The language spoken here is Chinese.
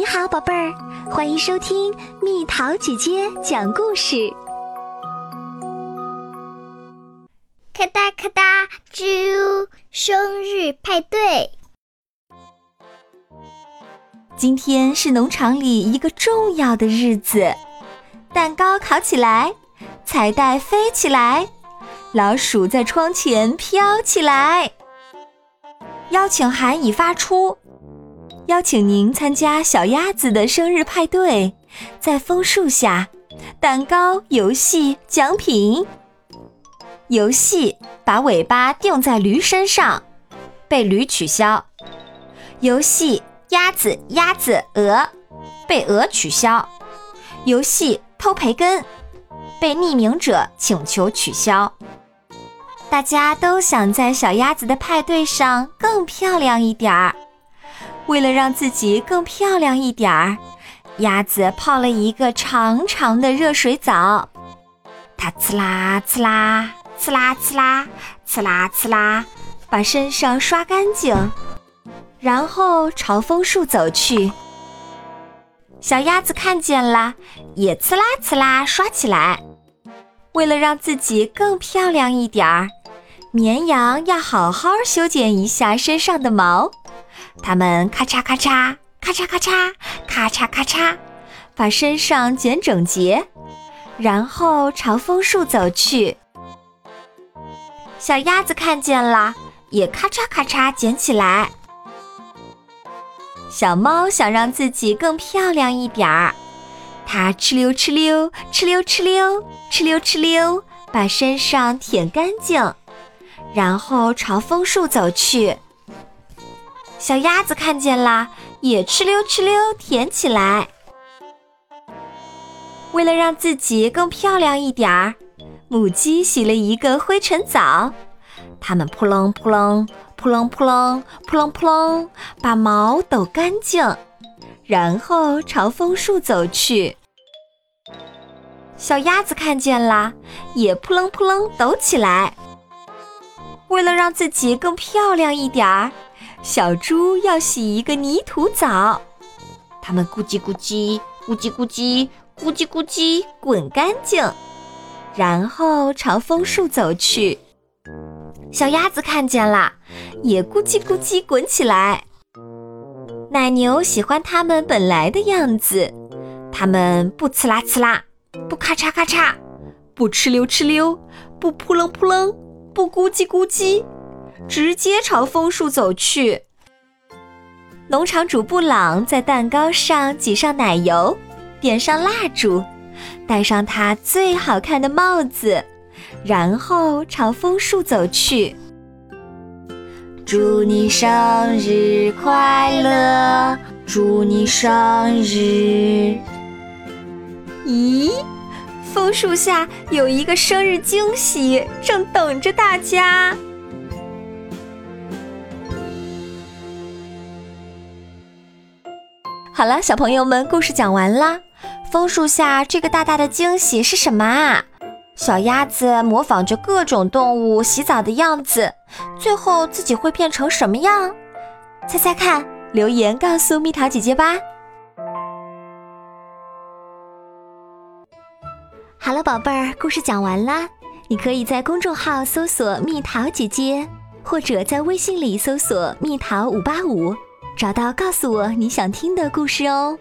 你好，宝贝儿，欢迎收听蜜桃姐姐讲故事。咔哒咔哒，啾！生日派对。今天是农场里一个重要的日子，蛋糕烤起来，彩带飞起来，老鼠在窗前飘起来。邀请函已发出，邀请您参加小鸭子的生日派对，在枫树下，蛋糕、游戏、奖品。游戏把尾巴钉在驴身上，被驴取消。游戏鸭子、鸭子、鹅，被鹅取消。游戏偷培根，被匿名者请求取消。大家都想在小鸭子的派对上更漂亮一点儿。为了让自己更漂亮一点儿，鸭子泡了一个长长的热水澡。它呲啦呲啦，呲啦呲啦，呲啦呲啦，把身上刷干净，然后朝枫树走去。小鸭子看见了，也呲啦呲啦刷起来。为了让自己更漂亮一点儿。绵羊要好好修剪一下身上的毛，它们咔嚓咔嚓，咔嚓咔嚓，咔嚓咔嚓，把身上剪整洁，然后朝枫树走去。小鸭子看见了，也咔嚓咔嚓捡起来。小猫想让自己更漂亮一点儿，它哧溜哧溜，哧溜哧溜，哧溜哧溜，把身上舔干净。然后朝枫树走去。小鸭子看见了，也哧溜哧溜舔起来。为了让自己更漂亮一点儿，母鸡洗了一个灰尘澡。它们扑棱扑棱扑棱扑棱扑棱扑棱，把毛抖干净，然后朝枫树走去。小鸭子看见了，也扑棱扑棱抖起来。为了让自己更漂亮一点儿，小猪要洗一个泥土澡。它们咕叽咕叽，咕叽咕叽，咕叽咕叽滚干净，然后朝枫树走去。小鸭子看见了，也咕叽咕叽滚起来。奶牛喜欢它们本来的样子，它们不呲啦呲啦，不咔嚓咔嚓，不哧溜哧溜，不扑棱扑棱。不咕叽咕叽，直接朝枫树走去。农场主布朗在蛋糕上挤上奶油，点上蜡烛，戴上他最好看的帽子，然后朝枫树走去。祝你生日快乐！祝你生日！咦？枫树下有一个生日惊喜，正等着大家。好了，小朋友们，故事讲完啦。枫树下这个大大的惊喜是什么啊？小鸭子模仿着各种动物洗澡的样子，最后自己会变成什么样？猜猜看，留言告诉蜜桃姐姐吧。好了，宝贝儿，故事讲完啦。你可以在公众号搜索“蜜桃姐姐”，或者在微信里搜索“蜜桃五八五”，找到告诉我你想听的故事哦。